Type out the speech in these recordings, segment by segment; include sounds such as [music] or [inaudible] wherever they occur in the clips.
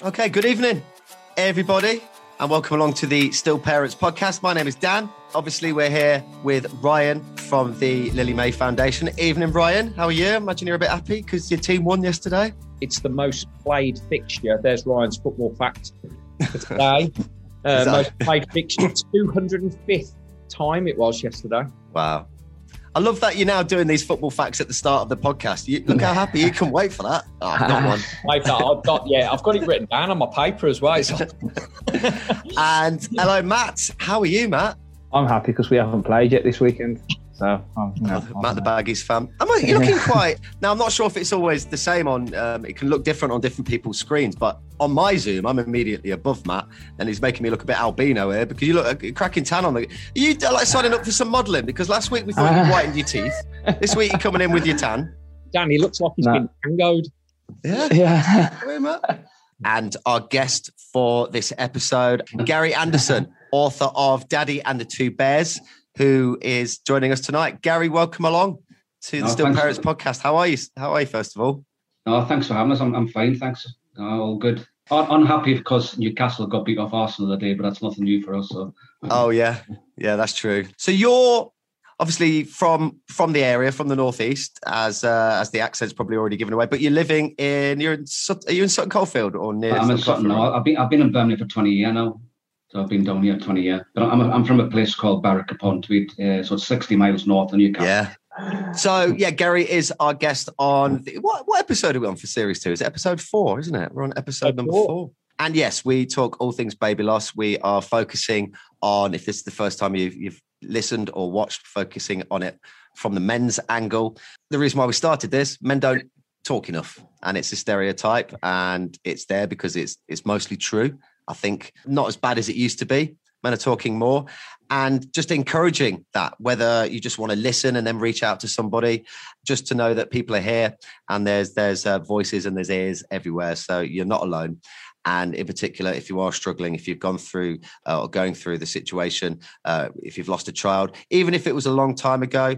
Okay, good evening, everybody, and welcome along to the Still Parents podcast. My name is Dan. Obviously, we're here with Ryan from the Lily Mae Foundation. Evening, Ryan. How are you? Imagine you're a bit happy because your team won yesterday. It's the most played fixture. There's Ryan's football fact for [laughs] today. Uh, most played fixture, 205th time it was yesterday. Wow. I love that you're now doing these football facts at the start of the podcast. You, look how happy you can wait for that. Oh, I've got one. [laughs] I've got, yeah, I've got it written down on my paper as well. It's- [laughs] And hello, Matt. How are you, Matt? I'm happy because we haven't played yet this weekend. So, um, you know, Matt the Baggies fan. Am I, you're looking [laughs] quite. Now, I'm not sure if it's always the same on. Um, it can look different on different people's screens, but on my Zoom, I'm immediately above Matt, and he's making me look a bit albino here because you look a cracking tan on the. Are you uh, like signing up for some modelling? Because last week we thought you [laughs] whitened your teeth. This week you're coming in with your tan. Dan, he looks like he's No. been tangoed. Yeah. [laughs] yeah. Hey, Matt. And our guest for this episode, Gary Anderson, author of Daddy and the Two Bears, who is joining us tonight. Gary, welcome along to the Oh, Still. Parents podcast. How are you? How are you, first of all? Oh, thanks for having us. I'm, I'm fine, thanks. Oh, all good. Un- unhappy because Newcastle got beat off Arsenal the day, but that's nothing new for us. So Oh yeah, yeah, that's true. So you're obviously from from the area, from the northeast, as uh, as the accent's probably already given away. But you're living in you're in are you in Sutton Coldfield or near? I'm in Sutton Sutton Coldfield? now. I've been I've been in Birmingham for 20 years now. So I've been down here 20 years. But I'm I'm from a place called Berwick upon Tweed, uh, so it's 60 miles north of Newcastle. Yeah. So [laughs] yeah, Gary is our guest on the, what what episode are we on for series two? Is it episode four? Isn't it? We're on episode number Four. four. And yes, we talk all things baby loss. We are focusing on if this is the first time you've you've listened or watched, focusing on it from the men's angle. The reason why we started this, men don't talk enough, and it's a stereotype, and it's there because it's it's mostly true. I think not as bad as it used to be. Men are talking more, and just encouraging that whether you just want to listen and then reach out to somebody just to know that people are here and there's there's uh, voices and there's ears everywhere. So you're not alone. And in particular if you are struggling if you've gone through uh, or going through the situation uh, if you've lost a child even if it was a long time ago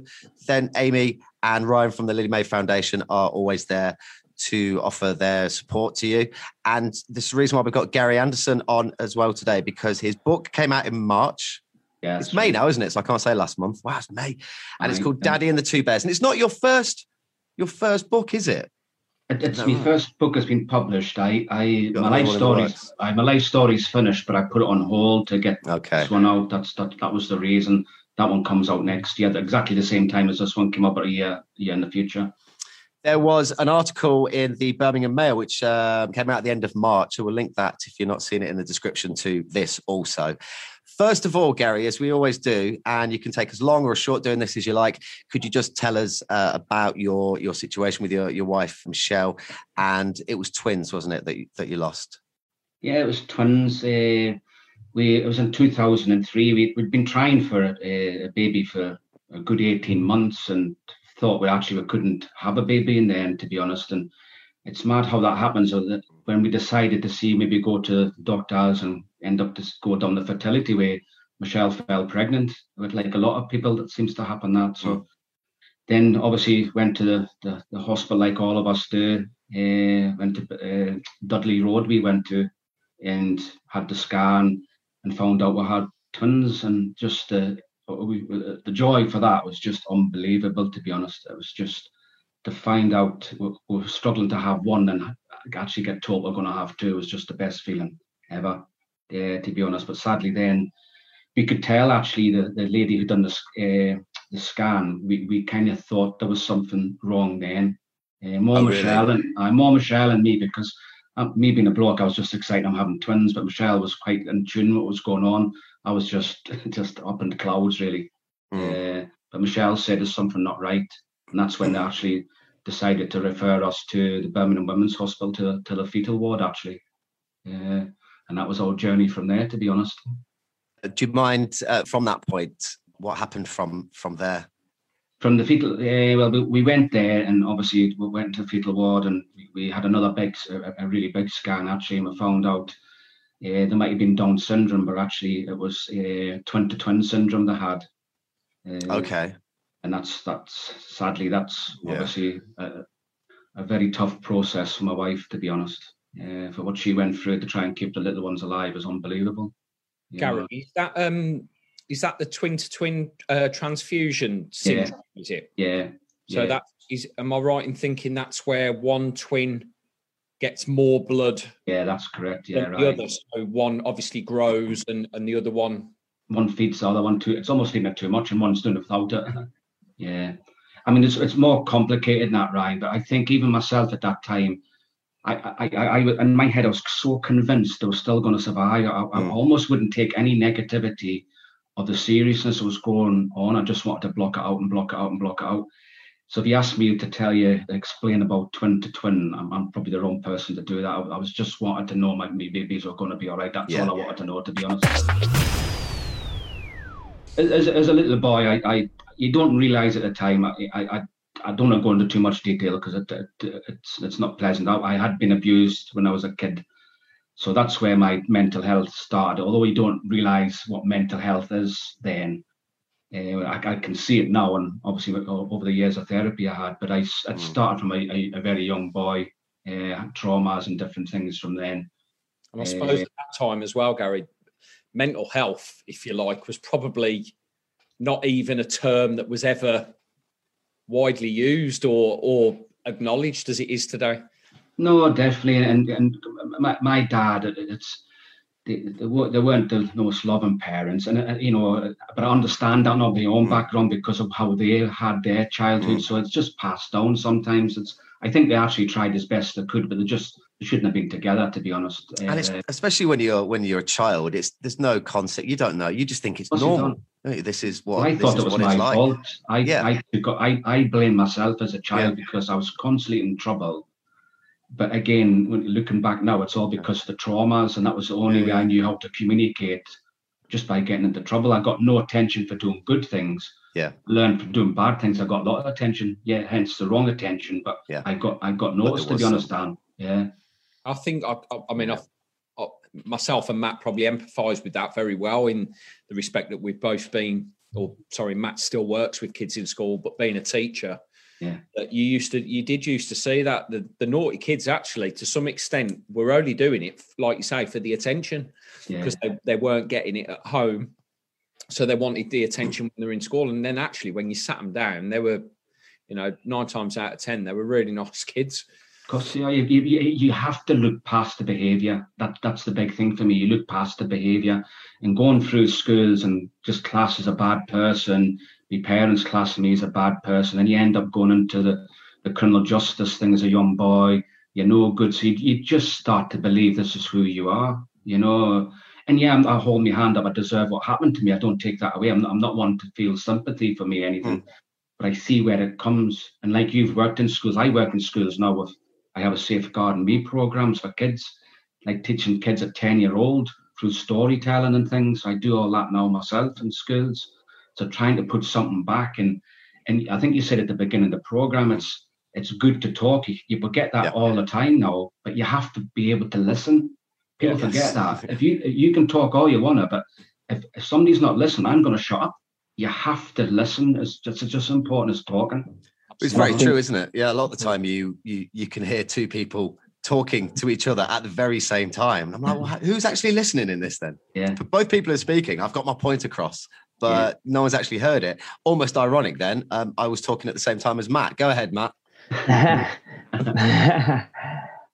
then amy and ryan from the lily mae foundation are always there to offer their support to you. And this is the reason why we've got Gary Anderson on as well today, because his book came out in March. Yeah, It's May now, isn't it? So I can't say last month. Wow, it's May. And it's called. Daddy and the Two Bears. And it's not your first your first book, is it? Uh, it, it's No. my first book has been published. I, I my life stories. I, my life story's finished, but I put it on hold to get Okay. this one out. That's that, that was the reason. That one comes out next year, exactly the same time as this one came up, but a year, a year in the future. There was an article in the Birmingham Mail which um, came out at the end of March. So we'll link that if you're not seeing it in the description to this also. First of all, Gary, as we always do, and you can take as long or as short doing this as you like. Could you just tell us uh, about your your situation with your your wife Michelle? And it was twins, wasn't it, that you, that you lost? Yeah, it was twins. Uh, we it was in 2003. We we'd been trying for a, a baby for a good 18 months and thought we actually we couldn't have a baby in the end, to be honest. And it's mad how that happens. So that when we decided to see maybe go to doctors and end up to go down the fertility way, Michelle fell pregnant. With like a lot of people, that seems to happen. That so. Then obviously went to the, the, the hospital like all of us do. Uh, went to uh, Dudley Road. We went to and had the scan and found out we had twins and just uh, we, the joy for that was just unbelievable to be honest. It was just to find out we, we were struggling to have one and actually get told we're going to have two was just the best feeling ever. Yeah to be honest. But sadly then we could tell actually the, the lady who done the, uh, the scan we, we kind of thought there was something wrong then. Uh, more Oh, really? Michelle and uh, more Michelle and me because uh, me being a bloke, I was just excited I'm having twins, but Michelle was quite in tune with what was going on. I was just [laughs] just up in the clouds really. Mm. Uh, but Michelle said there's something not right, and that's when they actually decided to refer us to the Birmingham Women's Hospital to, to the fetal ward actually. Uh, and that was our journey from there, to be honest. Do you mind uh, from that point what happened from from there? From the fetal, uh, well, we, we went there and obviously we went to fetal ward and we, we had another big, a, a really big scan actually, and we found out uh, there might have been Down syndrome, but actually it was uh, twin to twin syndrome they had. Uh, Okay. and that's that's sadly that's Yeah. obviously a, a very tough process for my wife to be honest uh, for what she went through to try and keep the little ones alive is unbelievable. Gary, know, is that um is that the twin to twin uh, transfusion syndrome? Is it? yeah. So yeah. that is. Am I right in thinking that's where one twin gets more blood yeah, that's correct. Yeah, right. the other? So one obviously grows, and and the other one. one feeds the other one too. It's almost even too much, and one's doing it without it. [laughs] yeah, I mean, it's it's more complicated than that, Ryan. But I think even myself at that time, I I I, I in my head I was so convinced I was still going to survive. I, I Mm. almost wouldn't take any negativity of the seriousness that was going on. I just wanted to block it out and block it out and block it out. So if you ask me to tell you, explain about twin to twin, I'm, I'm probably the wrong person to do that. I, I was just wanted to know my, babies were going to be all right. That's Yeah. all I wanted to know, to be honest. As, as a little boy, I, I you don't realize at the time. I, I, I, I don't want to go into too much detail because it, it, it's it's not pleasant. I, I had been abused when I was a kid, so that's where my mental health started. Although you don't realize what mental health is then. Uh, I, I can see it now, and obviously over the years of therapy I had, but I s- it Mm. started from a, a, a very young boy, uh, traumas and different things from then. And I suppose Uh, at that time as well, Gary, mental health, if you like, was probably not even a term that was ever widely used or or acknowledged as it is today. No, definitely, and and my, my dad, it's they, they, were, they weren't the most loving parents, and uh, you know, but I understand that not my own Mm. background because of how they had their childhood. Mm. So it's just passed down. Sometimes it's. I think they actually tried as best they could, but they just they shouldn't have been together, to be honest. and it's Uh, especially when you're when you're a child it's there's no concept you don't know you just think it's normal this is what I thought it was my it's like fault. I, Yeah. I, I, I blame myself as a child Yeah. because I was constantly in trouble. But again, when looking back now, it's all because of the traumas, and that was the only Yeah, way I knew how to communicate, just by getting into trouble. I got no attention for doing good things. Yeah. Learned from doing bad things. I got a lot of attention. Yeah, hence the wrong attention. But Yeah. I got I got noticed to be honest, Dan. Yeah. I think I, I, I mean, I've, I, myself and Matt probably empathise with that very well in the respect that we've both been, or sorry, Matt still works with kids in school, but being a teacher, Yeah. that you used to, you did used to see that the, the naughty kids actually, to some extent, were only doing it, like you say, for the attention Yeah. because they, they weren't getting it at home. So they wanted the attention when they're in school. And then actually, when you sat them down, they were, you know, nine times out of 10, they were really [laughs] nice kids. Because you, know, you, you, you have to look past the behaviour. That that's the big thing for me. You look past the behaviour, and going through schools and just class as a bad person. My parents class me as a bad person, and you end up going into the, the criminal justice thing as a young boy. You're no good, so you, you just start to believe this is who you are. You know, and yeah, I'm, I hold my hand up. I deserve what happened to me. I don't take that away. I'm not, I'm not one to feel sympathy for me or anything, hmm. but I see where it comes. And like you've worked in schools, I work in schools now with I have a safeguarding me programs for kids, like teaching kids at 10 year old through storytelling and things. I do all that now myself in schools. So trying to put something back and and I think you said at the beginning of the program, it's it's good to talk. You, you forget that Yeah. all the time now, but you have to be able to listen. People Yes. forget that. If you you can talk all you wanna, but if, if somebody's not listening, I'm gonna shut up. You have to listen. It's just it's just as important as talking. It's very true, isn't it? Yeah, a lot of the time you you you can hear two people talking to each other at the very same time. I'm like, well, who's actually listening in this then? Yeah. Both people are speaking. I've got my point across, but no one's actually heard it. Almost ironic. Then um, I was talking at the same time as Matt. Go ahead, Matt. [laughs]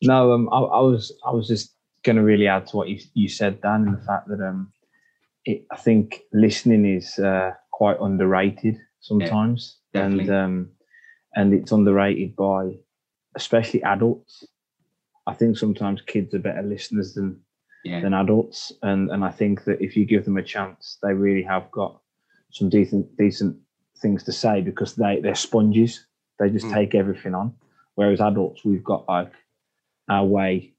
no, um, I, I was I was just going to really add to what you you said, Dan, and the fact that um, it, I think listening is uh, quite underrated sometimes, and um, and it's underrated by especially adults. I think sometimes kids are better listeners than Yeah. than adults, and and I think that if you give them a chance, they really have got some decent decent things to say because they they're sponges. They just Mm. take everything on. Whereas adults, we've got like our way,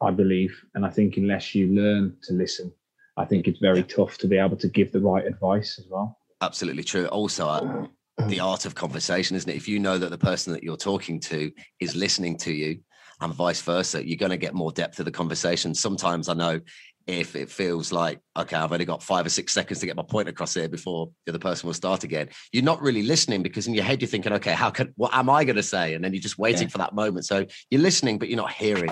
I believe, and I think unless you learn to listen, I think it's very tough to be able to give the right advice as well. Absolutely true. Also, uh, the mm. art of conversation, isn't it? If you know that the person that you're talking to is listening to you, and vice versa, you're going to get more depth of the conversation. Sometimes I know if it feels like, okay, I've only got five or six seconds to get my point across here before the other person will start again, you're not really listening because in your head you're thinking, okay, how can, what am I going to say? And then you're just waiting Yeah. for that moment. So you're listening, but you're not hearing.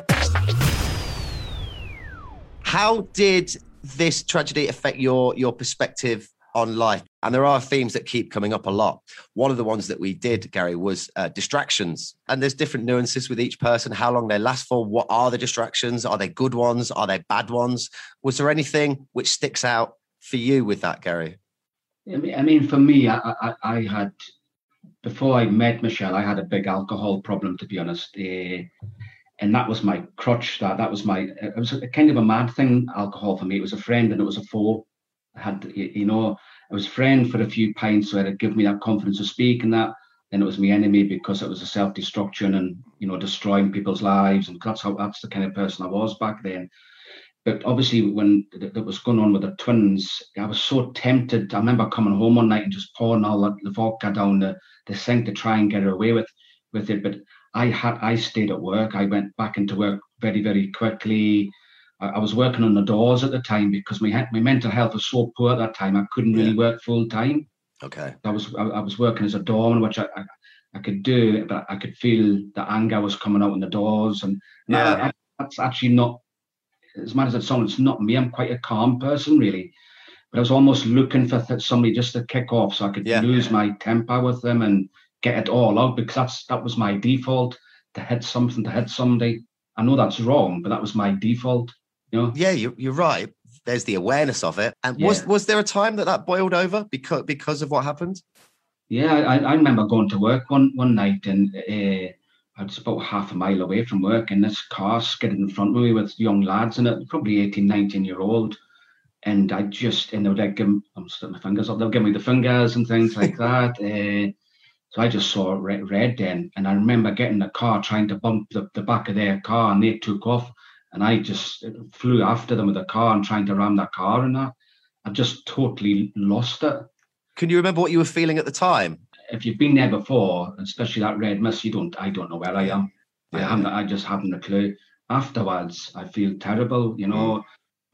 How did this tragedy affect your your perspective on life? And there are themes that keep coming up a lot. One of the ones that we did, Gary, was uh, distractions. And there's different nuances with each person, how long they last for. What are the distractions? Are they good ones? Are they bad ones? Was there anything which sticks out for you with that, Gary? I mean, for me, I, I, I had before I met Michelle, I had a big alcohol problem, to be honest. Uh, and that was my crutch. That that was my. It was a kind of a mad thing. Alcohol for me. It was a friend and it was a foe. Had, you know, I was a friend for a few pints, so it give me that confidence to speak and that. Then it was my enemy because it was a self-destruction and you know destroying people's lives, and that's how that's the kind of person I was back then. But obviously, when that was going on with the twins, I was so tempted. I remember coming home one night and just pouring all the, the vodka down the, the sink to try and get away with with it. But I had I stayed at work. I went back into work very very quickly. I, I was working on the doors at the time because my my mental health was so poor at that time. I couldn't really yeah. work full time. Okay. I was I, I, was working as a doorman, which I, I, I could do, but I could feel the anger was coming out in the doors, and, yeah. that's actually not as mad as it sounds. It's not me. I'm quite a calm person, really. But I was almost looking for somebody just to kick off, so I could yeah. lose my temper with them and get it all out because that's that was my default to hit something to hit somebody. I know that's wrong, but that was my default. You know? Yeah, you're, you're right. There's the awareness of it. And was yeah. was there a time that that boiled over because because of what happened? Yeah, I, I remember going to work one one night and uh, I was about half a mile away from work, and this car skidded in front of me with young lads in it, probably 18, 19 year old. And I just, and they would like give, I'm sticking my fingers up, they'll give me the fingers and things like [laughs] that. Uh, so I just saw red, red then. And I remember getting the car, trying to bump the, the back of their car, and they took off. And I just flew after them with the car and trying to ram that car and that. I just totally lost it. Can you remember what you were feeling at the time? If you've been there before, especially that red mist, you don't. I don't know where I am. Yeah. I haven't. I just haven't a clue. Afterwards, I feel terrible. You know, mm.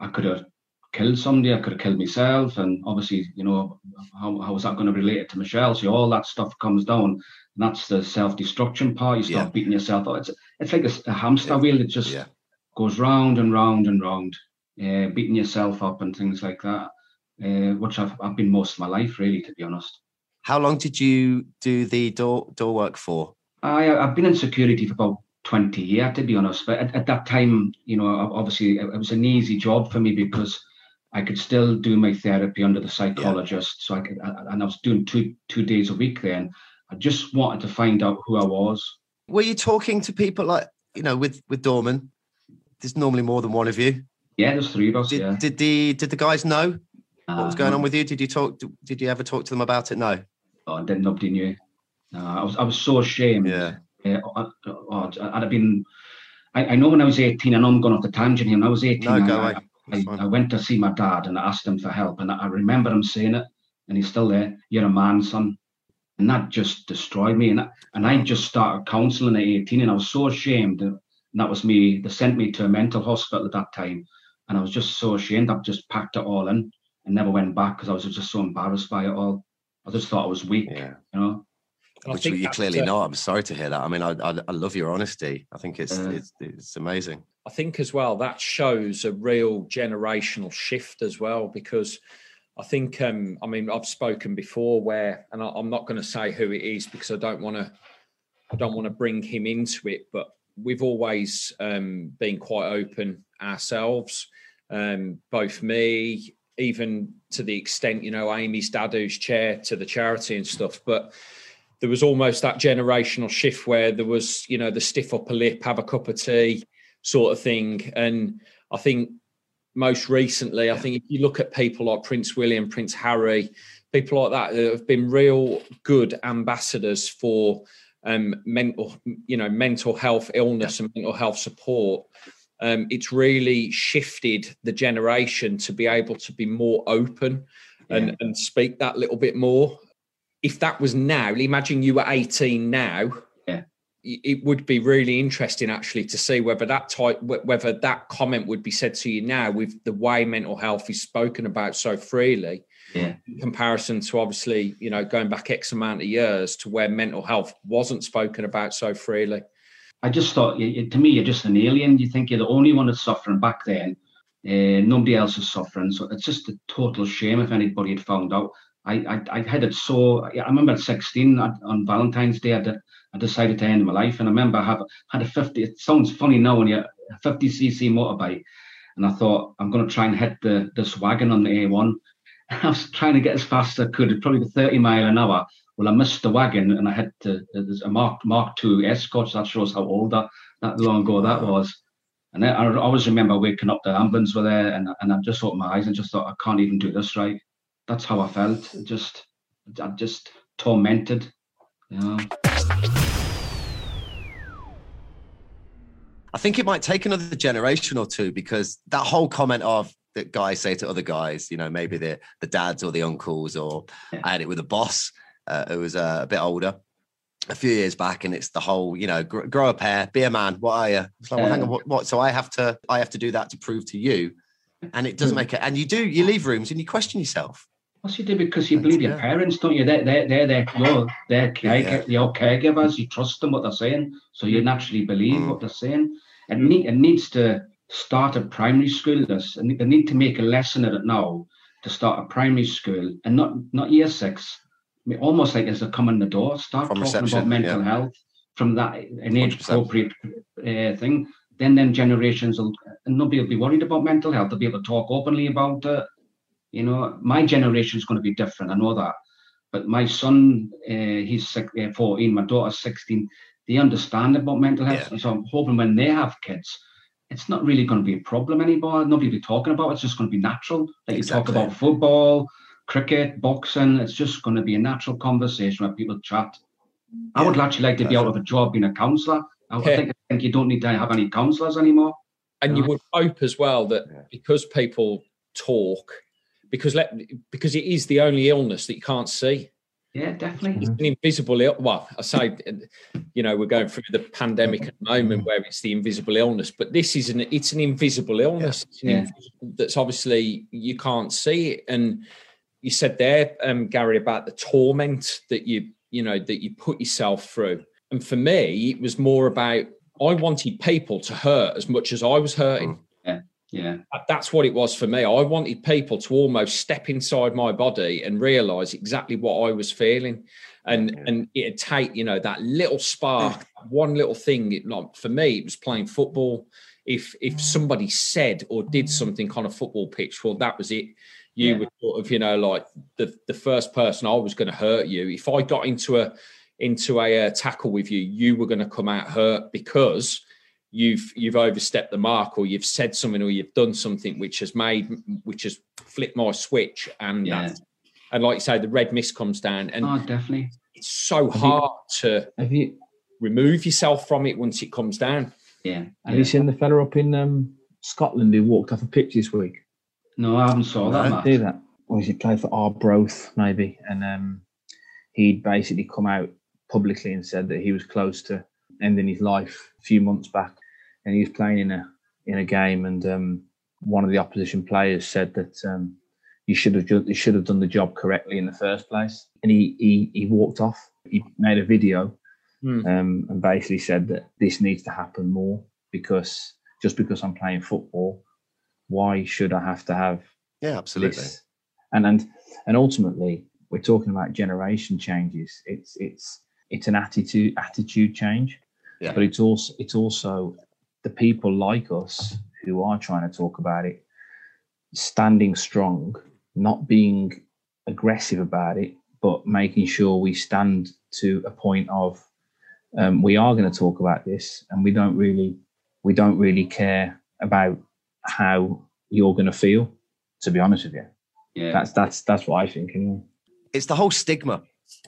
I could have killed somebody. I could have killed myself, and obviously, you know, how, how is that going to relate it to Michelle? So all that stuff comes down, and that's the self-destruction part. You start yeah. beating yourself up. It's it's like a, a hamster yeah. wheel. It just yeah. Goes round and round and round, uh, beating yourself up and things like that. Uh, which I've I've been most of my life, really, to be honest. How long did you do the door door work for? I I've been in security for about 20 years, to be honest. But at, at, that time, you know, obviously it was an easy job for me because I could still do my therapy under the psychologist. Yeah. So I could, and I was doing two two days a week then. I just wanted to find out who I was. Were you talking to people like you know with with Dorman? There's normally more than one of you. Yeah, there's three of us. Did, yeah. did the did the guys know what was going on with you? Did you talk? Did you ever talk to them about it? No. Oh, didn't nobody knew. No, I was I was so ashamed. Yeah. Uh, I, would have been. I, I, know when I was 18, I know I'm going off the tangent here. When I was 18, no, go I, away. I, I, went to see my dad and I asked him for help. And I remember him saying it, and he's still there. You're a man, son. And that just destroyed me. And, I, and I just started counseling at 18, and I was so ashamed. And that was me. They sent me to a mental hospital at that time. And I was just so ashamed. I just packed it all in and never went back because I was just so embarrassed by it all. I just thought I was weak, yeah. you know. Which you clearly not. I'm sorry to hear that. I mean, I, I, I love your honesty. I think it's, uh, it's it's amazing. I think as well that shows a real generational shift as well because I think um, I mean I've spoken before where and I, am not going to say who it is because I don't want to I don't want to bring him into it, but we've always um, been quite open ourselves. Um, both me, even to the extent you know Amy's dad who's chair to the charity and stuff, but there was almost that generational shift where there was, you know, the stiff upper lip, have a cup of tea sort of thing. And I think most recently, I think if you look at people like Prince William, Prince Harry, people like that have been real good ambassadors for um, mental, you know, mental health illness and mental health support. Um, it's really shifted the generation to be able to be more open and, yeah. and speak that little bit more if that was now, imagine you were 18 now. Yeah. It would be really interesting actually to see whether that type, whether that comment would be said to you now with the way mental health is spoken about so freely. Yeah. In comparison to obviously, you know, going back X amount of years to where mental health wasn't spoken about so freely. I just thought, to me, you're just an alien. You think you're the only one that's suffering back then. Uh, nobody else is suffering. So it's just a total shame if anybody had found out. I, I, I had it so, I remember at 16 on Valentine's Day, I, did, I decided to end my life. And I remember I have had a 50, it sounds funny now when you're a 50cc motorbike. And I thought, I'm going to try and hit the this wagon on the A1. [laughs] I was trying to get as fast as I could, probably 30 mile an hour. Well, I missed the wagon and I had to, uh, there's a Mark Mark II Escort. So that shows how old that, that long ago that was. And I, I always remember waking up, the ambulance were there, and, and I just opened my eyes and just thought, I can't even do this right. That's how I felt. Just, I'm just tormented. You know. I think it might take another generation or two because that whole comment of that guys say to other guys, you know, maybe the the dads or the uncles, or yeah. I had it with a boss uh, who was uh, a bit older a few years back, and it's the whole, you know, grow, grow a pair, be a man. What are you? It's like, well, hang on, what, what? So I have to, I have to do that to prove to you, and it doesn't hmm. make it. And you do, you leave rooms and you question yourself. What's you do because you believe your parents, don't you? They're they're they're, they're your they're care, yeah. your caregivers. You trust them what they're saying, so you naturally believe mm. what they're saying. It need it needs to start at primary school. This and they need to make a lesson of it now to start a primary school and not not year six I mean, almost like as a come in the door, start from talking about mental yeah. health from that an age appropriate uh, thing. Then, then generations will, and nobody will be worried about mental health. They'll be able to talk openly about it. You know, my generation is going to be different. I know that. But my son, uh, he's uh, 14, my daughter's 16. They understand about mental health. Yeah. So I'm hoping when they have kids, it's not really going to be a problem anymore. Nobody will be talking about it. It's just going to be natural. Like exactly. you talk about football, cricket, boxing. It's just going to be a natural conversation where people chat. Yeah, I would actually like to be out of a job being a counsellor. I, yeah. think, I think you don't need to have any counsellors anymore. And you would hope as well that because people talk, because let because it is the only illness that you can't see. Yeah, definitely. It's an invisible ill. Well, I say, you know, we're going through the pandemic at the moment where it's the invisible illness, but this is an it's an invisible illness. Yeah. An invisible, that's obviously you can't see it, and you said there, um, Gary, about the torment that you you know that you put yourself through. And for me, it was more about I wanted people to hurt as much as I was hurting. Yeah. Yeah. Uh, that's what it was for me. I wanted people to almost step inside my body and realize exactly what I was feeling. And yeah. and it'd take, you know, that little spark, mm. one little thing. It, like for me, it was playing football. If if mm. somebody said or did something on a football pitch, well, that was it you yeah. were sort of, you know, like the the first person I was going to hurt you. If I got into a into a uh, tackle with you, you were going to come out hurt because you've you've overstepped the mark or you've said something or you've done something which has made which has flipped my switch and yeah. and like you say the red mist comes down and oh, definitely it's so have hard you, to have you remove yourself from it once it comes down yeah have yeah. you seen the fella up in um, Scotland who walked off a pitch this week no, I haven't saw that. Match. Do that. Or he played for Arbroath maybe, and um, he'd basically come out publicly and said that he was close to ending his life a few months back, and he was playing in a in a game, and um, one of the opposition players said that um, you should have you should have done the job correctly in the first place, and he he, he walked off. He made a video mm. um, and basically said that this needs to happen more because just because I'm playing football why should I have to have yeah absolutely this? and and and ultimately we're talking about generation changes it's it's it's an attitude attitude change yeah. but it's also it's also the people like us who are trying to talk about it standing strong not being aggressive about it but making sure we stand to a point of um, we are going to talk about this and we don't really we don't really care about how you're going to feel. To be honest with you, yeah, that's that's that's what I think. Anyway. It's the whole stigma,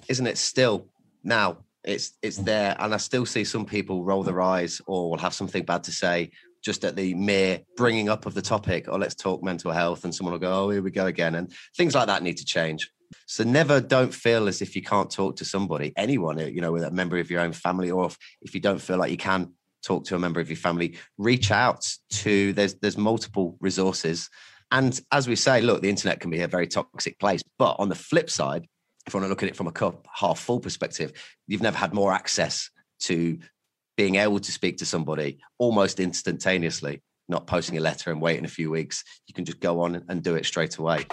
isn't it? Still now, it's it's mm. there, and I still see some people roll their eyes or will have something bad to say just at the mere bringing up of the topic. Or oh, let's talk mental health, and someone will go, "Oh, here we go again," and things like that need to change. So never don't feel as if you can't talk to somebody, anyone, you know, with a member of your own family, or if, if you don't feel like you can talk to a member of your family, reach out to there's there's multiple resources. And as we say, look, the internet can be a very toxic place. But on the flip side, if you want to look at it from a cup half full perspective, you've never had more access to being able to speak to somebody almost instantaneously not posting a letter and waiting a few weeks. You can just go on and do it straight away.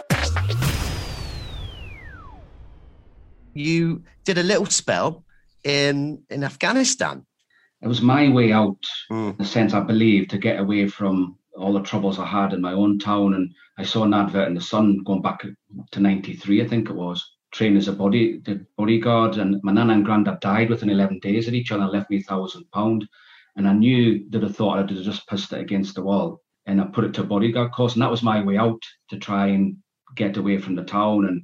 You did a little spell in in Afghanistan. It was my way out, Mm. in the sense I believe, to get away from all the troubles I had in my own town. And I saw an advert in the Sun going back to '93, I think it was, trained as a body the bodyguard. And my nan and granddad died within 11 days of each other, and left me a thousand pound. And I knew that I thought I'd just pissed it against the wall, and I put it to a bodyguard course, and that was my way out to try and get away from the town and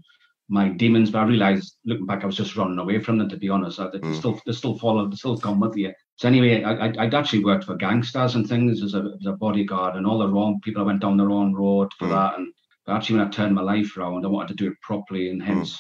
my demons. But I realised, looking back, I was just running away from them. To be honest, I, they Mm. still they still follow, they still come with you. So anyway, I, I, I'd actually worked for gangsters and things as a, as a bodyguard, and all the wrong people. I went down the wrong road for Mm. that, and but actually, when I turned my life around, I wanted to do it properly, and hence.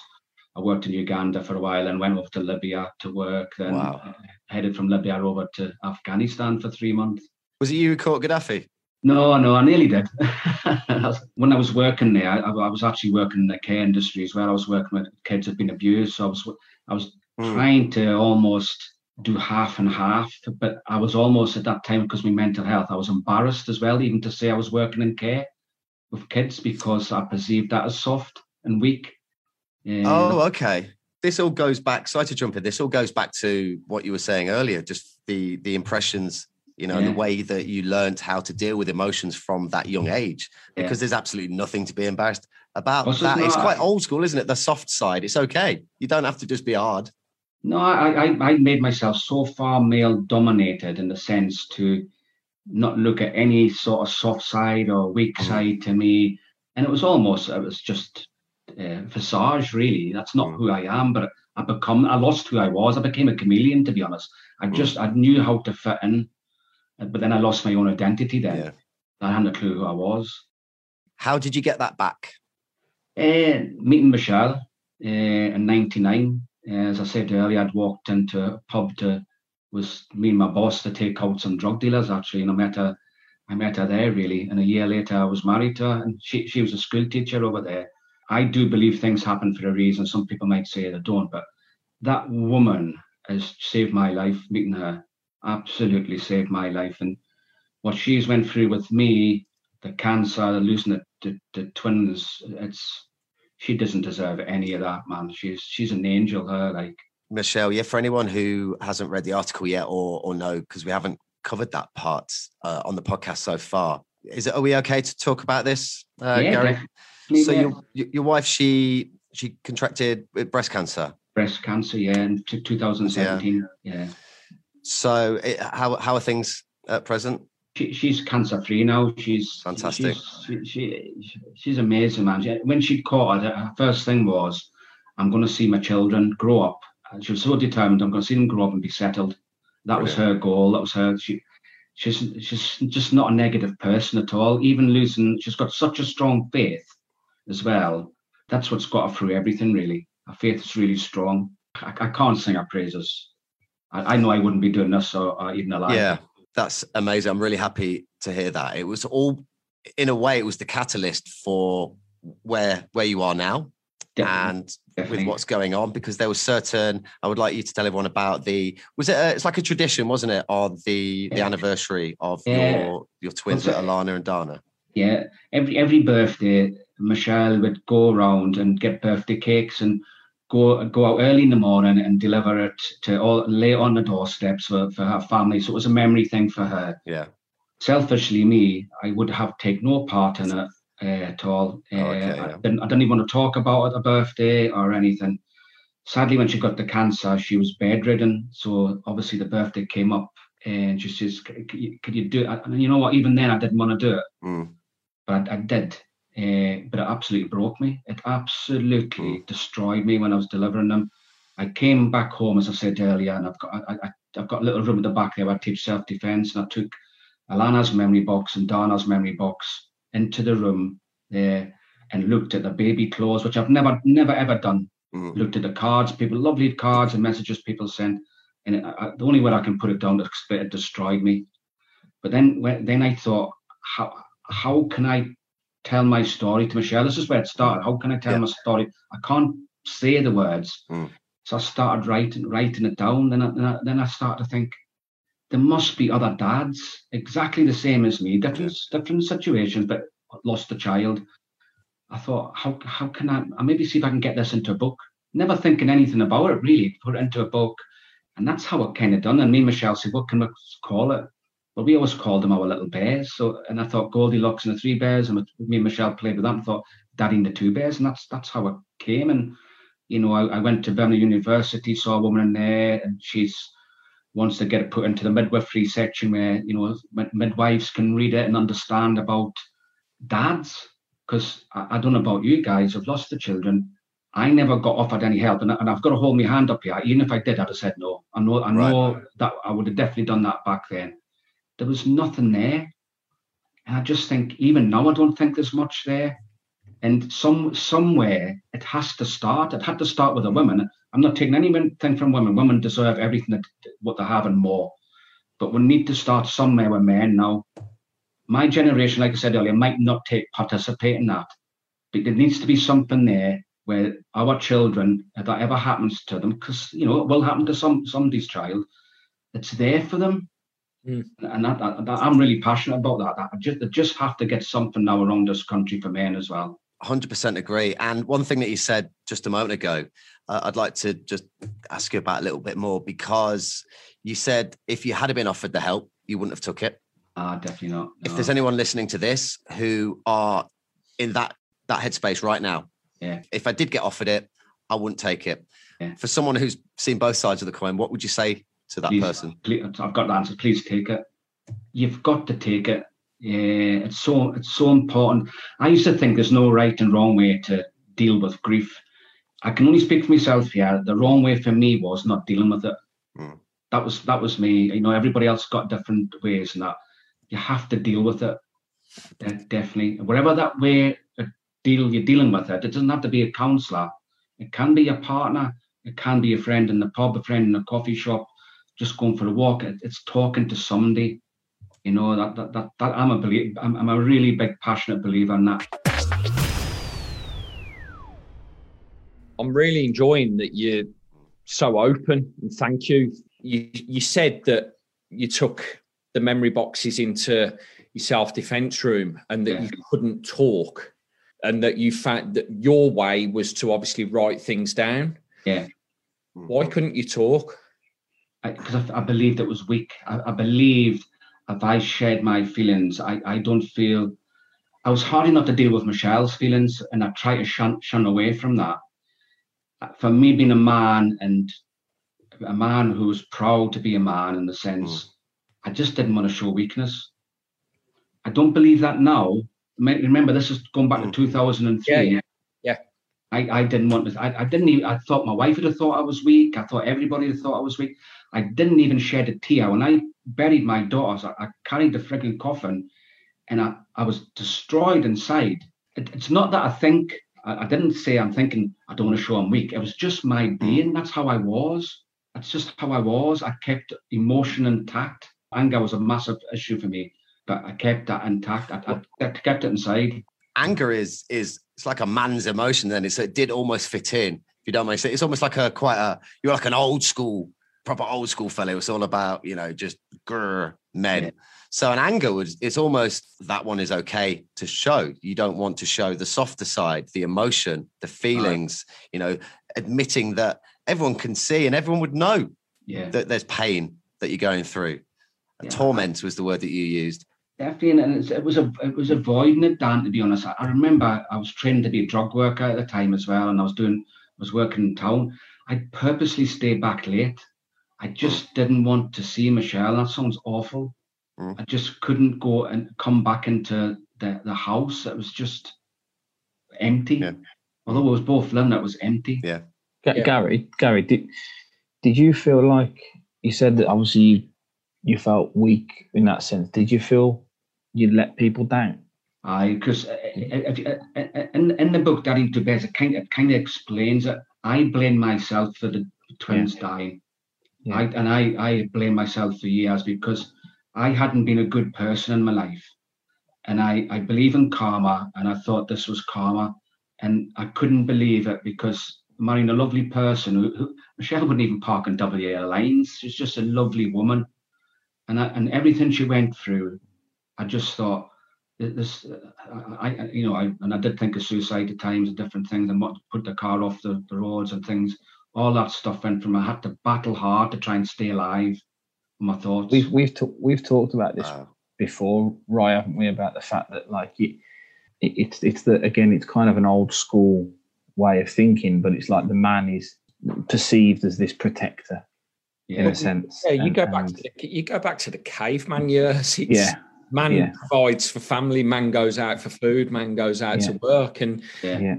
I worked in Uganda for a while and went over to Libya to work. Then Wow. uh, headed from Libya over to Afghanistan for three months. Was it you who caught Gaddafi? No, no, I nearly did. [laughs] when I was working there, I, I was actually working in the care industry as well. I was working with kids who'd been abused, so I was I was Mm. trying to almost do half and half. But I was almost at that time because my mental health, I was embarrassed as well, even to say I was working in care with kids because I perceived that as soft and weak. Um, Oh, okay. This all goes back. Sorry to jump in. This all goes back to what you were saying earlier. Just the the impressions, you know, Yeah. the way that you learned how to deal with emotions from that young age. Yeah. Because there's absolutely nothing to be embarrassed about. Well, that it's quite old school, isn't it? The soft side. It's okay. You don't have to just be hard. No, I, I, I made myself so far male dominated in the sense to not look at any sort of soft side or weak Mhm. side to me. And it was almost, it was just uh, visage, really. That's not Mm. who I am, but I become, I lost who I was. I became a chameleon, to be honest. I Mm. just, I knew how to fit in, uh, but then I lost my own identity then. Yeah. I hadn't a clue who I was. How did you get that back? Uh, meeting Michelle uh, in '99. Uh, as I said earlier, I'd walked into a pub to was me and my boss to take out some drug dealers actually, and I met her. I met her there really, and a year later I was married to her, and she she was a school teacher over there. I do believe things happen for a reason. Some people might say they don't, but that woman has saved my life. Meeting her absolutely saved my life, and what she's went through with me, the cancer, the losing the, the, the twins, it's she doesn't deserve any of that, man. She's she's an angel, her like. Michelle, yeah, for anyone who hasn't read the article yet or or no, because we haven't covered that part uh, on the podcast so far. Is it? Are we okay to talk about this, uh, yeah, Gary? So yeah. your your wife, she she contracted breast cancer. breast cancer, yeah, in t- 2017. Yeah. So it, how how are things at present? She, she's cancer free now. She's Fantastic. She's, she, she, she's amazing, man. When she caught it, her first thing was, I'm going to see my children grow up. And she was so determined, I'm going to see them grow up and be settled. That was her goal. That was her. She, she's she's just not a negative person at all. Even losing, she's got such a strong faith as well. That's what's got her through everything, really. Her faith is really strong. I, I can't sing her praises. I, I know I wouldn't be doing this or, or even alive. Yeah, that's amazing. I'm really happy to hear that. It was all, in a way, it was the catalyst for where where you are now Definitely, and definitely. with what's going on because there was certain i would like you to tell everyone about the was it a, it's like a tradition wasn't it on the the anniversary of Yeah. your your twins alana and dana Yeah, every every birthday, Michelle would go around and get birthday cakes and go go out early in the morning and deliver it to all lay on the doorsteps for, for her family. So it was a memory thing for her. yeah Selfishly, me, I would have taken no part in it uh, at all. Uh, Oh, okay, I, yeah. didn't, I didn't even want to talk about it, a birthday or anything. Sadly, when she got the cancer, she was bedridden. So obviously the birthday came up and she says, "Could you, could you do it?" And you know what? Even then, I didn't want to do it Mm. But I did. Uh, but it absolutely broke me. It absolutely destroyed me when I was delivering them. I came back home, as I said earlier, and I've got I, I, I've got a little room at the back there where I teach self defence, and I took Alana's memory box and Dana's memory box into the room there and looked at the baby clothes, which I've never never ever done. Mm. Looked at the cards, people lovely cards and messages people sent, and it, I, the only way I can put it down is that it destroyed me. But then when, then I thought, how how can I tell my story to Michelle? This is where it started. How can I tell Yeah. my story? I can't say the words. Mm. So I started writing writing it down. Then I, then I, then I started to think, there must be other dads exactly the same as me, different different situations, but lost a child. I thought, how how can I, I maybe see if I can get this into a book? Never thinking anything about it really, put it into a book. And that's how it kind of done. And me and Michelle said, what can we call it? Well, we always called them our little bears. So and I thought Goldilocks and the three bears, and me and Michelle played with that and thought Daddy and the two bears, and that's that's how it came. And you know, I, I went to Birmingham University, saw a woman in there, and she's wants to get it put into the midwifery section where you know midwives can read it and understand about dads because I, I, don't know about you guys i've lost the children i never got offered any help and, and i've got to hold my hand up here even if i did i'd have said no i know i know right. that i would have definitely done that back then there was nothing there. And i just think even now i don't think there's much there. And some somewhere it has to start. It had to start with the women. I'm not taking anything from women. Women deserve everything that what they have and more. But we need to start somewhere with men now. My generation, like I said earlier, might not take participate in that, but there needs to be something there where our children, if that ever happens to them, because you know it will happen to some somebody's child, it's there for them. Mm. And that, that, that, I'm really passionate about that. that I just, just have to get something now around this country for men as well. 100% agree. And one thing that you said just a moment ago, uh, I'd like to just ask you about a little bit more because you said if you had been offered the help, you wouldn't have took it. Uh, definitely not. No. If there's anyone listening to this who are in that that headspace right now, yeah. If I did get offered it, I wouldn't take it. Yeah. For someone who's seen both sides of the coin, what would you say to that please, person? Please, I've got the answer. Please take it. You've got to take it. Yeah, it's so it's so important. I used to think there's no right and wrong way to deal with grief. I can only speak for myself here. The wrong way for me was not dealing with it. Mm. That was that was me. You know, everybody else got different ways and that you have to deal with it. definitely, whatever that way deal you're dealing with it. It doesn't have to be a counsellor. It can be a partner. It can be a friend in the pub, a friend in a coffee shop, just going for a walk. It, it's talking to somebody. You know that that that, that I'm a believe. I'm, I'm a really big passionate believer in that. I'm really enjoying that you're so open and thank you. You you said that you took the memory boxes into your self defense room and that yeah. you couldn't talk and that you found that your way was to obviously write things down. Yeah. Why couldn't you talk? Because I, I, believed it was weak. I, I, believed if I shared my feelings, I, I don't feel. I was hard enough to deal with Michelle's feelings, and I tried to shun, shun away from that. For me, being a man and a man who was proud to be a man in the sense, mm. I just didn't want to show weakness. I don't believe that now. Remember, this is going back to mm. 2003. Yeah, yeah. I, I didn't want to, I, I didn't even, I thought my wife would have thought I was weak. I thought everybody had thought I was weak. I didn't even shed a tear. When I buried my daughters, I, I carried the frigging coffin and I, I was destroyed inside. It, it's not that I think, I, I, didn't say I'm thinking I don't want to show I'm weak. It was just my mm. being. That's how I was. That's just how I was. I kept emotion intact. Anger was a massive issue for me, but I kept that intact. I, I kept it inside. Anger is is it's like a man's emotion. Then it's, it did almost fit in. If you don't mind, it's almost like a quite a you're like an old school, proper old school fellow. It's all about you know just grr, men. Yeah. So an anger was it's almost that one is okay to show. You don't want to show the softer side, the emotion, the feelings, right. you know, admitting that everyone can see and everyone would know yeah. that there's pain that you're going through. Yeah. Torment was the word that you used. Definitely, and it was a it was avoiding it, Dan. To be honest, I, I remember I was trained to be a drug worker at the time as well, and I was doing I was working in town. I purposely stayed back late. I just mm. didn't want to see Michelle. That sounds awful. Mm. I just couldn't go and come back into the, the house. It was just empty. Yeah. Although it was both living, it was empty. Yeah. G- Gary, Gary, did did you feel like you said that obviously you you felt weak in that sense. Did you feel you let people down? I because uh, uh, uh, in in the book Daddy to Bears, it kind of kind of explains it. I blame myself for the twins yeah. dying. Yeah. I and I I blame myself for years because I hadn't been a good person in my life, and I I believe in karma, and I thought this was karma, and I couldn't believe it because marrying a lovely person who, who Michelle wouldn't even park in WA lines. She's just a lovely woman and I, and everything she went through, I just thought this. I, I you know, I and I did think of suicide at times and different things, and what put the car off the, the roads and things. All that stuff went from. I had to battle hard to try and stay alive. My thoughts. We've we've t- we've talked about this wow. before, Roy, haven't we? About the fact that like it, it, it's it's the again, it's kind of an old school way of thinking, but it's like the man is perceived as this protector yeah. in a sense. Yeah, you and, go back to the, you go back to the caveman years. It's, yeah. Man yeah. provides for family, man goes out for food, man goes out yeah. to work. And yeah.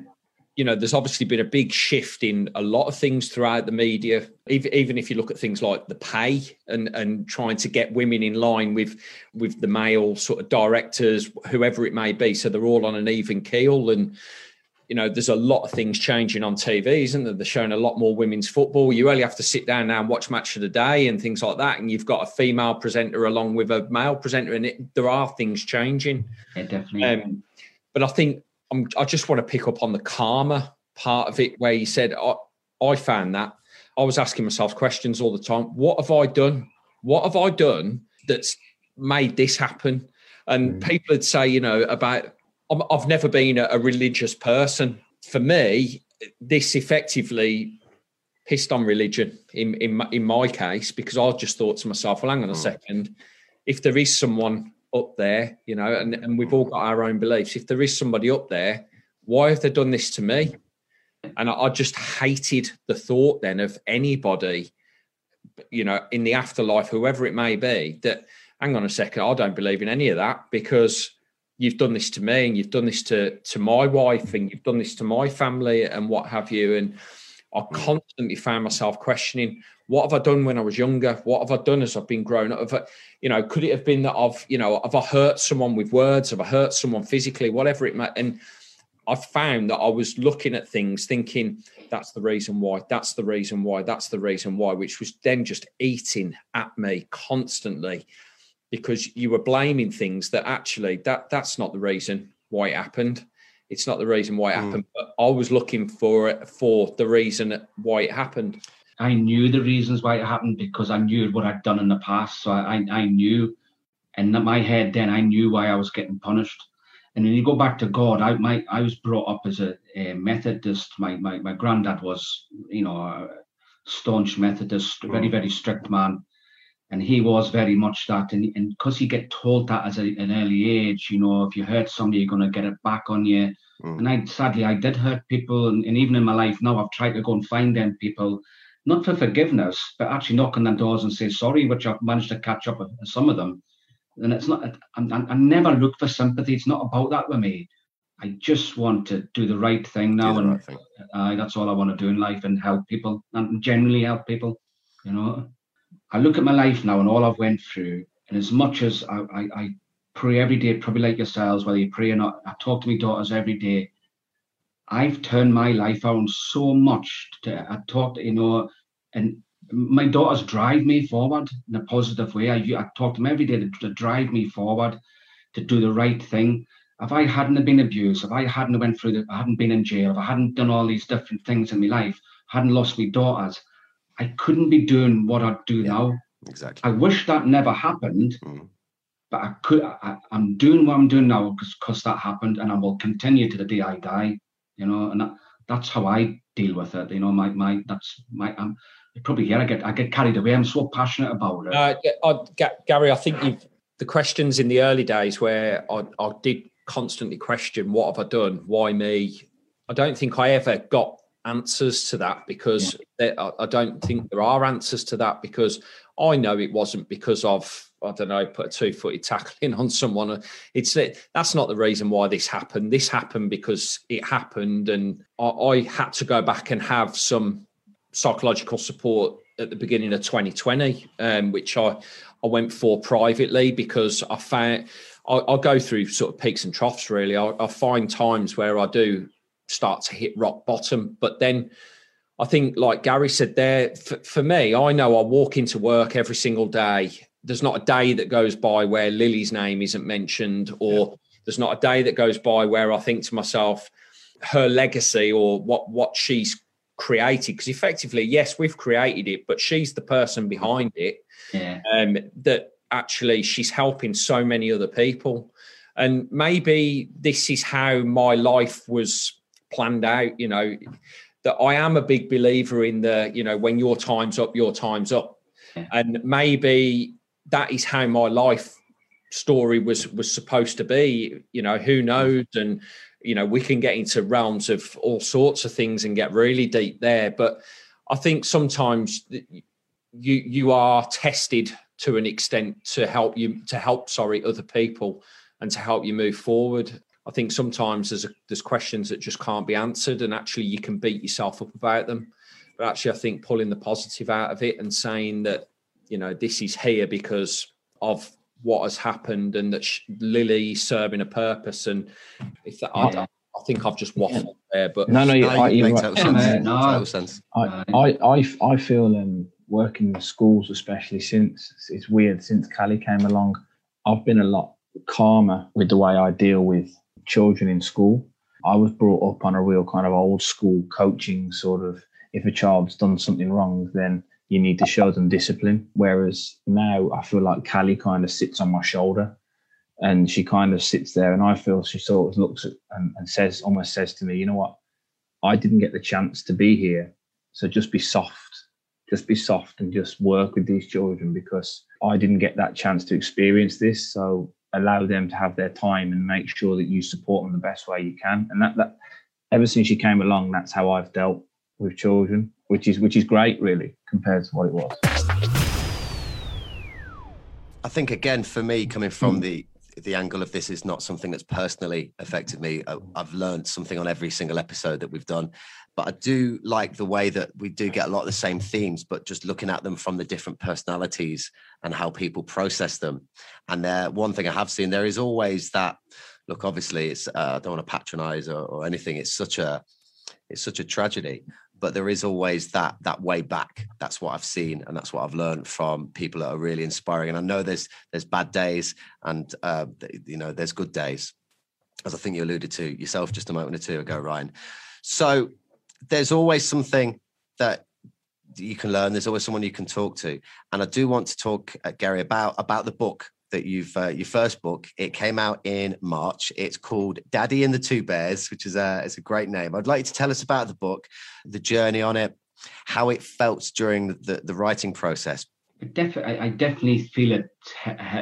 you know, there's obviously been a big shift in a lot of things throughout the media. Even, even if you look at things like the pay and and trying to get women in line with with the male sort of directors, whoever it may be, so they're all on an even keel. And you know, there's a lot of things changing on TV, isn't there? They're showing a lot more women's football. You only have to sit down now and watch Match of the Day and things like that, and you've got a female presenter along with a male presenter, and it, there are things changing. Yeah, definitely. Um, but I think I'm, i just want to pick up on the karma part of it, where you said I, I found that I was asking myself questions all the time. What have I done? What have I done that's made this happen? And mm. people would say, you know, about I've never been a, religious person. For me, this effectively pissed on religion in in my, in my case because I just thought to myself, well, hang on a hmm. second, if there is someone up there, you know, and, and we've all got our own beliefs. If there is somebody up there, why have they done this to me? And I, I just hated the thought then of anybody, you know, in the afterlife, whoever it may be, that hang on a second, I don't believe in any of that because you've done this to me and you've done this to to my wife and you've done this to my family and what have you and I mm. constantly found myself questioning what have I done when I was younger? What have I done as I've been growing up? I, you know, could it have been that I've, you know, have I hurt someone with words? Have I hurt someone physically? Whatever it might. And I found that I was looking at things, thinking that's the reason why, that's the reason why, that's the reason why, which was then just eating at me constantly because you were blaming things that actually that that's not the reason why it happened. It's not the reason why it mm. happened. But I was looking for it for the reason why it happened. I knew the reasons why it happened because I knew what I'd done in the past. So I, I knew, and in my head then I knew why I was getting punished. And then you go back to God. I my I was brought up as a, a Methodist. My my my granddad was you know a staunch Methodist, very hmm. very strict man and he was very much that. And because you get told that as a, an early age you know if you hurt somebody you're going to get it back on you. Mm. and i sadly i did hurt people and, and, even in my life now i've tried to go and find them people not for forgiveness but actually knock on their doors and say sorry which i've managed to catch up with some of them. And it's not i, I never look for sympathy. It's not about that with me. I just want to do the right thing now and right thing. Uh, that's all i want to do in life and help people and generally help people you know I look at my life now and all I've went through, and as much as I, I, I pray every day, probably like yourselves, whether you pray or not, I talk to my daughters every day. I've turned my life around so much. To, I talk to, you know, and my daughters drive me forward in a positive way. I, I talk to them every day to, to drive me forward, to do the right thing. If I hadn't been abused, if I hadn't went through the, I hadn't been in jail, if I hadn't done all these different things in my life, hadn't lost my daughters, I couldn't be doing what I do yeah, now. Exactly. I wish that never happened, mm. but I could. I, am doing what I'm doing now because because that happened, and I will continue to the day I die. You know, and that, that's how I deal with it. You know, my my that's my. I'm probably here. I get I get carried away. I'm so passionate about it. Uh, I, Gary, I think you've the questions in the early days where I, I did constantly question what have I done, why me. I don't think I ever got answers to that because yeah. there, I don't think there are answers to that because I know it wasn't because of I don't know put a two footed tackle in [laughs] on someone. It's that's not the reason why this happened. This happened because it happened, and I, I had to go back and have some psychological support at the beginning of 2020, um, which I I went for privately because I found I, I go through sort of peaks and troughs. Really, I, I find times where I do start to hit rock bottom. But then I think, like Gary said there, for, for me, I know I walk into work every single day. There's not a day that goes by where Lily's name isn't mentioned, or yeah. there's not a day that goes by where I think to myself, her legacy or what what she's created. Because effectively, yes, we've created it, but she's the person behind it. Yeah. Um, that actually she's helping so many other people. And maybe this is how my life was planned out, you know, that I am a big believer in the, you know, when your time's up, your time's up. Yeah. And maybe that is how my life story was was supposed to be. You know, who knows? And you know, we can get into realms of all sorts of things and get really deep there. But I think sometimes you you are tested to an extent to help you to help sorry other people and to help you move forward I think sometimes there's a, there's questions that just can't be answered, and actually you can beat yourself up about them. But actually, I think pulling the positive out of it and saying that you know this is here because of what has happened and that Lily's serving a purpose. And if that, yeah. I, I, think I've just waffled there, but no, no, you, no, you make total sense. No, total sense. I, I, I, I feel um, working in schools, especially since it's weird since Callie came along, I've been a lot calmer with the way I deal with children in school. I was brought up on a real kind of old school coaching sort of if a child's done something wrong, then you need to show them discipline. Whereas now I feel like Callie kind of sits on my shoulder and she kind of sits there and I feel she sort of looks at and, and says almost says to me, you know what? I didn't get the chance to be here. So just be soft. Just be soft and just work with these children because I didn't get that chance to experience this. So allow them to have their time and make sure that you support them the best way you can. And that that ever since you came along, that's how I've dealt with children, which is which is great, really, compared to what it was. I think again for me, coming from mm. the the angle of this is not something that's personally affected me. I've learned something on every single episode that we've done, but I do like the way that we do get a lot of the same themes, but just looking at them from the different personalities and how people process them. And there, one thing I have seen, there is always that. Look, obviously, it's uh, I don't want to patronize or, or anything. It's such a it's such a tragedy, but there is always that that way back. That's what I've seen, and that's what I've learned from people that are really inspiring. And I know there's there's bad days, and uh, you know there's good days, as I think you alluded to yourself just a moment or two ago, Ryan. So there's always something that you can learn. There's always someone you can talk to, and I do want to talk, uh, Gary, about about the book that you've uh, your first book. It came out in March. It's called Daddy and the Two Bears, which is a it's a great name. I'd like you to tell us about the book, the journey on it, how it felt during the, the, the writing process. Definitely, I definitely feel it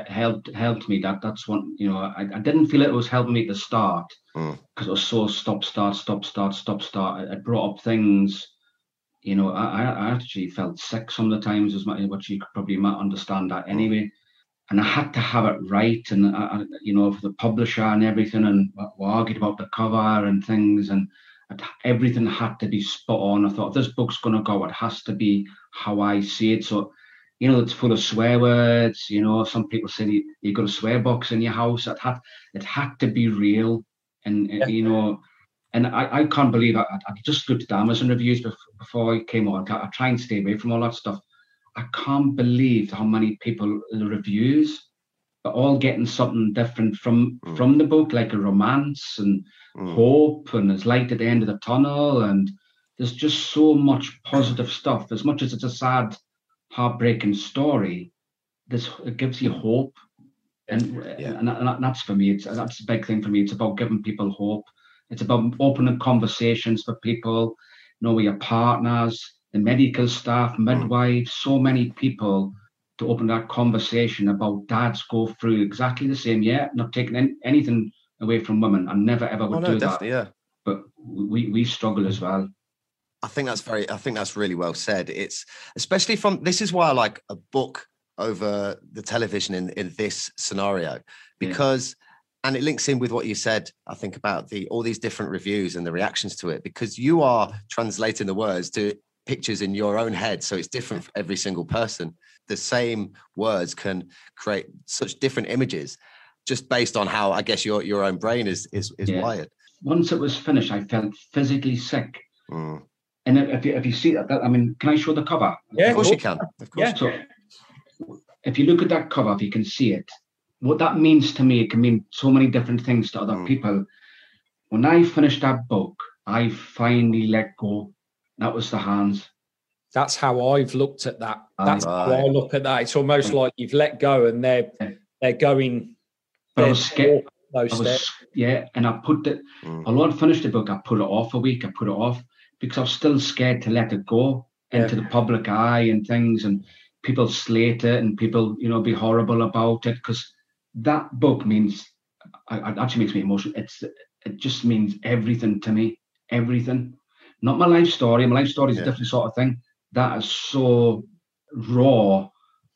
helped helped me. That that's one you know. I, I didn't feel it was helping me at the start because mm. it was so stop start stop start stop start. I brought up things. You know, I, I actually felt sick some of the times, as much what you could probably might understand that mm. anyway. And I had to have it right, and I, you know, for the publisher and everything, and we argued about the cover and things, and everything had to be spot on. I thought this book's going to go, it has to be how I see it. So you know, it's full of swear words. You know, some people say you, you got a swear box in your house. It had it had to be real, and uh, yeah. you know, and I, I can't believe I, I just looked at Amazon reviews before, before I came on. I, I try and stay away from all that stuff. I can't believe how many people reviews are all getting something different from mm. from the book, like a romance and mm. hope, and there's light at the end of the tunnel, and there's just so much positive stuff. As much as it's a sad heartbreaking story, this it gives you hope, and yeah. and, and that's for me. It's that's a big thing for me. It's about giving people hope. It's about opening conversations for people, you know, with your partners, the medical staff, hmm. midwives, so many people to open that conversation about dads go through exactly the same. Yeah, not taking any, anything away from women. I never ever would oh, no, do that. Yeah. But we we struggle as well. I think that's very. I think that's really well said. It's especially from. This is why I like a book over the television in in this scenario because. Yeah. And it links in with what you said, I think, about the all these different reviews and the reactions to it, because you are translating the words to pictures in your own head. So it's different for every single person. The same words can create such different images just based on how I guess your your own brain is is, is yeah. wired. Once it was finished, I felt physically sick. Mm. And if you, if you see that, I mean, can I show the cover? Yeah, of course you can. Of course. Yeah. So if you look at that cover, if you can see it, what that means to me, it can mean so many different things to other mm. people. When I finished that book, I finally let go. That was the hands. That's how I've looked at that. That's Right. how I look at that. It's almost like you've let go and they're they're going. But I they're was scared. Those I was, yeah, and I put it, Mm. although I'd finished the book, I put it off a week. I put it off because I was still scared to let it go into the public eye and things, and people slate it and people, you know, be horrible about it because that book means, it actually makes me emotional. It's it just means everything to me, everything. Not my life story. My life story is Yeah. a different sort of thing. That is so raw.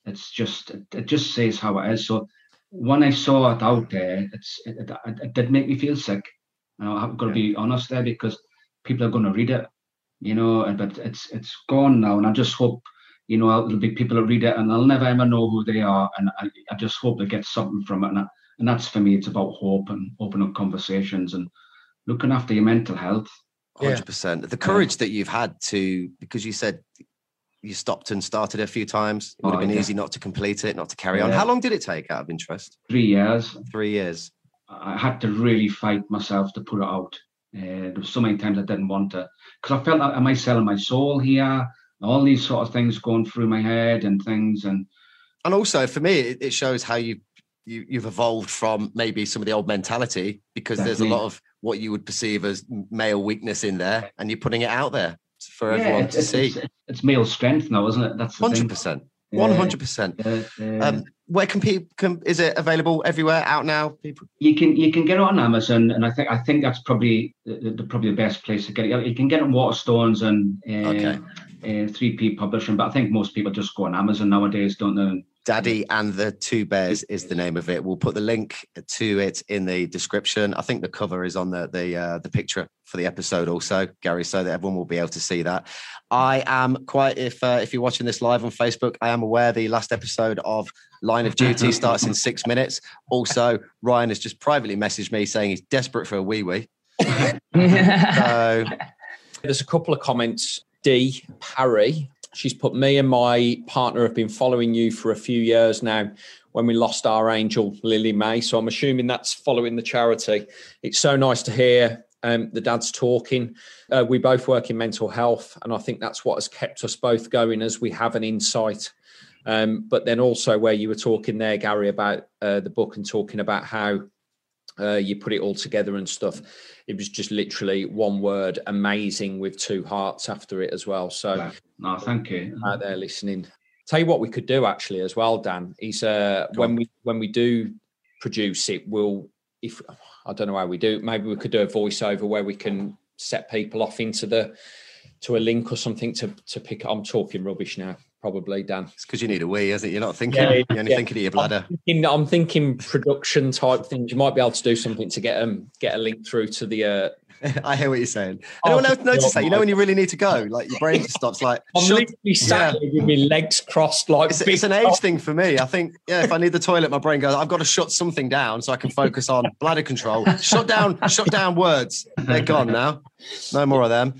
It's just it, just says how it is. So when I saw it out there, it's it, it, it did make me feel sick. You know, I've got to be honest there because people are going to read it, you know. and- But it's it's gone now, and I just hope, you know, there'll be people that read it, and I'll never ever know who they are, and I, I just hope they get something from it. And, I, and that's for me, it's about hope and opening up conversations and looking after your mental health. Hundred percent. The courage that you've had to, because you said you stopped and started a few times. It would have Oh, been yeah. easy not to complete it, not to carry on. Yeah. How long did it take, out of interest? Three years, Three years. I had to really fight myself to put it out. Uh, there was so many times I didn't want to, because I felt like am I selling my soul here? All these sort of things going through my head and things, and And also for me, it, it shows how you, you you've evolved from maybe some of the old mentality because there's a lot of what you would perceive as male weakness in there, and you're putting it out there for Yeah, everyone to it's, see. It's, it's male strength now, isn't it? That's hundred percent. One hundred percent. Um, where can people? Can, is it available everywhere out now? People. you can you can get it on Amazon, and I think I think that's probably the, the probably the best place to get it. You can get it on Waterstones and uh, Okay. uh, 3P Publishing, but I think most people just go on Amazon nowadays, don't they? Daddy and the Two Bears is the name of it. We'll put the link to it in the description. I think the cover is on the the uh, the picture for the episode also, Gary, so that everyone will be able to see that. I am quite if uh, if you're watching this live on Facebook, I am aware the last episode of Line of Duty [laughs] starts in six minutes. Also, Ryan has just privately messaged me saying he's desperate for a wee wee. [laughs] So There's a couple of comments. D Parry, she's put me and my partner have been following you for a few years now. When we lost our angel Lily Mae, so I'm assuming that's following the charity. It's so nice to hear um, the dads talking. Uh, we both work in mental health, and I think that's what has kept us both going as we have an insight. Um, but then also where you were talking there, Gary, about uh, the book and talking about how uh, you put it all together and stuff. It was just literally one word, amazing, with two hearts after it as well. So no, thank you. out there listening, tell you what we could do actually as well, Dan. Is uh, Go when on. we when we do produce it, we'll if I don't know how we do. Maybe we could do a voiceover where we can set people off into the to a link or something to to pick. I'm talking rubbish now, probably, Dan. it's because you need a wee, isn't it? You're not thinking. Yeah, you're only yeah. thinking of your bladder. In, I'm thinking production type things. You might be able to do something to get um get a link through to the. Uh, [laughs] I hear what you're saying. Oh, Anyone else for notice that? You know when you really need to go, like your brain just stops. Like I'm shut- literally sat here with my legs crossed, like it's, it's an age thing for me. I think, yeah, if I need the toilet, my brain goes, I've got to shut something down so I can focus on bladder control. Shut down, shut down words. They're gone now. No more of them.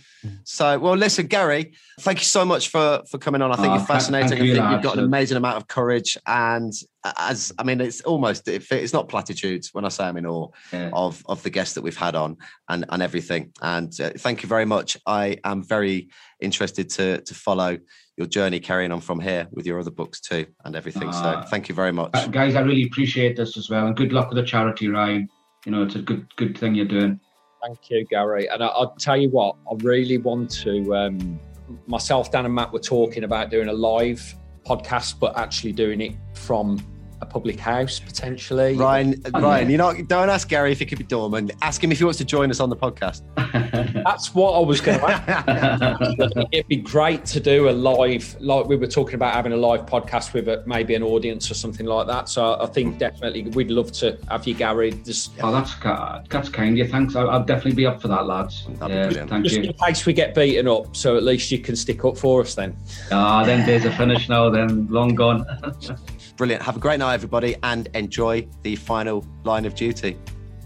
So, well, listen, Gary, thank you so much for for coming on. I think Oh, you're fascinating. thank I you, think you've got an amazing amount of courage, and as I mean, it's almost it, it's not platitudes when I say I'm in awe Yeah. of of the guests that we've had on and and everything. And uh, thank you very much. I am very interested to to follow your journey carrying on from here with your other books too and everything. so Ah. thank you very much. Uh, guys, I really appreciate this as well, and good luck with the charity, Ryan. You know, it's a good good thing you're doing. Thank you, Gary. And I, I'll tell you what, I really want to. Um, myself, Dan, and Matt were talking about doing a live podcast, but actually doing it from a public house potentially. Ryan, Oh, Ryan, yeah. you know. Don't ask Gary if he could be dormant. Ask him if he wants to join us on the podcast. [laughs] That's what I was going to ask. [laughs] It'd be great to do a live, like we were talking about having a live podcast with a, maybe an audience or something like that. So I think definitely we'd love to have you, Gary. Just, oh, that's ki- that's kind of you. Thanks. I'll, I'll definitely be up for that, lads. That'd Yeah, brilliant. Thank just you. in case we get beaten up, so at least you can stick up for us then. Ah, then days are finished now. Then long gone. [laughs] Brilliant. Have a great night, everybody, and enjoy the final line of duty.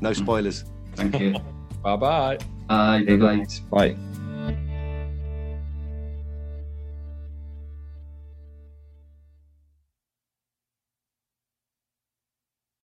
No Mm. spoilers. Thank you. [laughs] Bye bye. Bye. Bye. Bye.